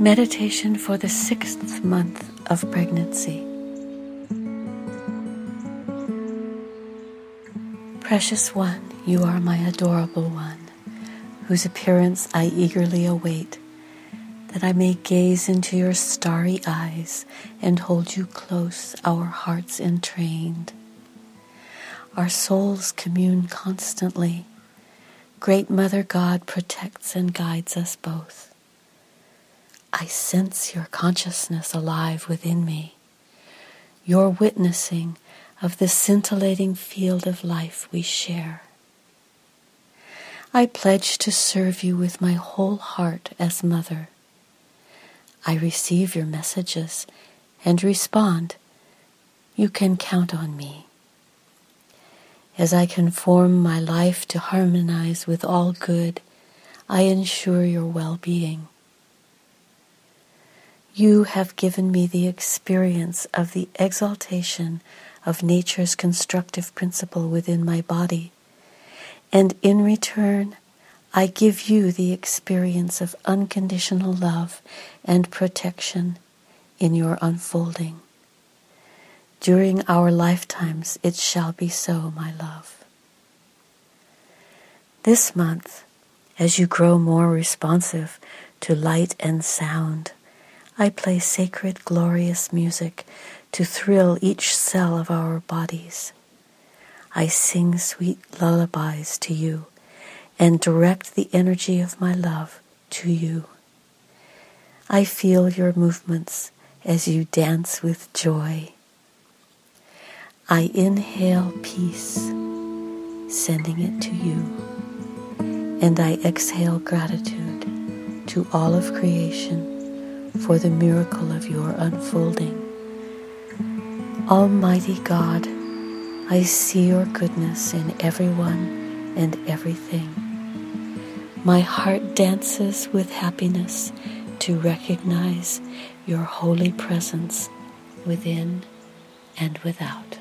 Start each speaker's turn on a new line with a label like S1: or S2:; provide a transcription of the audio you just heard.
S1: Meditation for the sixth month of pregnancy. Precious one, you are my adorable one, whose appearance I eagerly await, that I may gaze into your starry eyes and hold you close, our hearts entrained. Our souls commune constantly. Great Mother God protects and guides us both. I sense your consciousness alive within me, your witnessing of the scintillating field of life we share. I pledge to serve you with my whole heart as mother. I receive your messages and respond. You can count on me. As I conform my life to harmonize with all good, I ensure your well being. You have given me the experience of the exaltation of nature's constructive principle within my body, and in return, I give you the experience of unconditional love and protection in your unfolding. During our lifetimes, it shall be so, my love. This month, as you grow more responsive to light and sound, I play sacred, glorious music to thrill each cell of our bodies. I sing sweet lullabies to you and direct the energy of my love to you. I feel your movements as you dance with joy. I inhale peace, sending it to you, and I exhale gratitude to all of creation for the miracle of your unfolding. Almighty God, I see your goodness in everyone and everything. My heart dances with happiness to recognize your holy presence within and without.